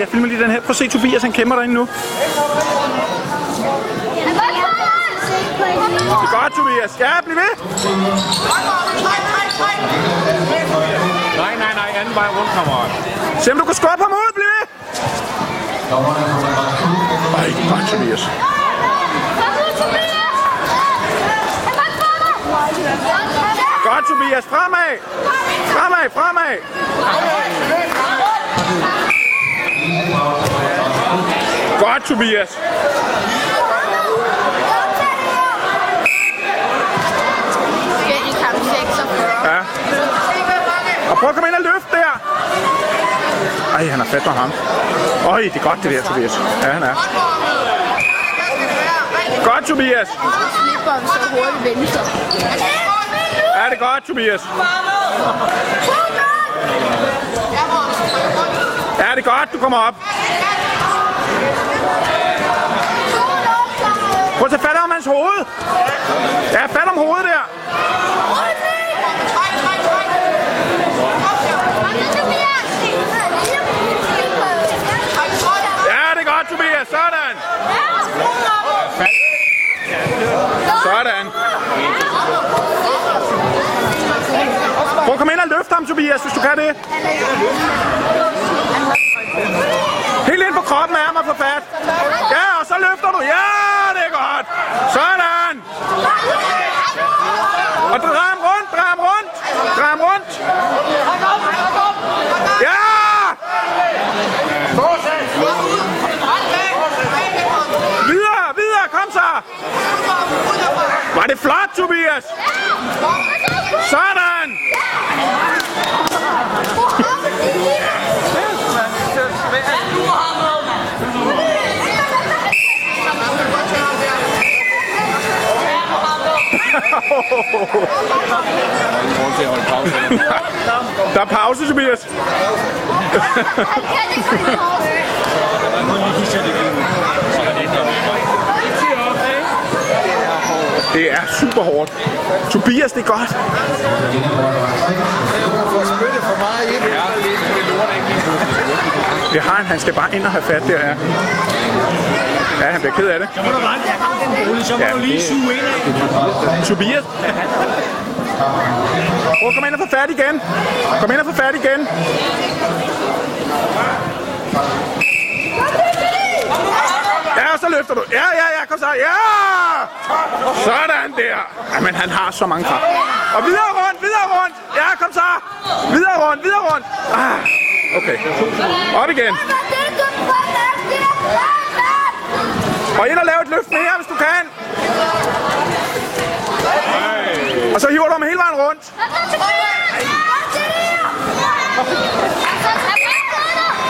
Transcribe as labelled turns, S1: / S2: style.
S1: jeg filmer lige den her. Prøv at se Tobias, han kæmper derinde nu. Det er godt, Tobias. Ja, bliv ved.
S2: Nej, nej, nej, anden vej rundt, kammerat.
S1: Se om du kan skubbe ham ud, bliv ved. Ej, godt, Tobias. Godt, Tobias. Fremad. Fremad, fremad. Godt, Tobias.
S3: I kamp 46.
S1: Ja. Og prøv at komme ind og løfte der. Ej, han har fat på ham. Øj, det er godt det der, Tobias. Ja, han er. Godt, Tobias.
S3: Slipper om så hurtigt venstre.
S1: Ja, det er godt, Tobias. Ja, det er godt, du kommer op. Prøv at tage fat om hans hoved. Ja, fat om hovedet der. Ja, det er godt, Tobias. Sådan. Sådan. Prøv at komme ind og løfte ham, Tobias, hvis du kan det. For fat. Ja, og så løfter du. Ja, det er godt. Sådan. Og drej rundt, drej rundt. Drej rundt. Ja! Videre, videre, kom så. Var det flot, Tobias? Sådan.
S2: Grund til at holde pause.
S1: Der er pause, Tobias. Det er super hårdt. Tobias, det er godt. Det har han. Han skal bare ind og have fat der. Ja, ja han bliver ked af det.
S4: Så må du bare så må
S1: Ja,
S4: du lige suge ind af.
S1: Tobias. Prøv at komme ind og få fat igen. Kom ind og få fat igen. Ja, og så løfter du. Ja, ja, ja, kom så. Ja! Sådan der. Jamen, han har så mange kræfter. Og videre rundt, videre rundt. Ja, kom så. Videre rundt, videre rundt. Ah, okay. Op igen. Og ind og lave et løft mere, hvis du kan. Og så hiver du ham hele vejen rundt.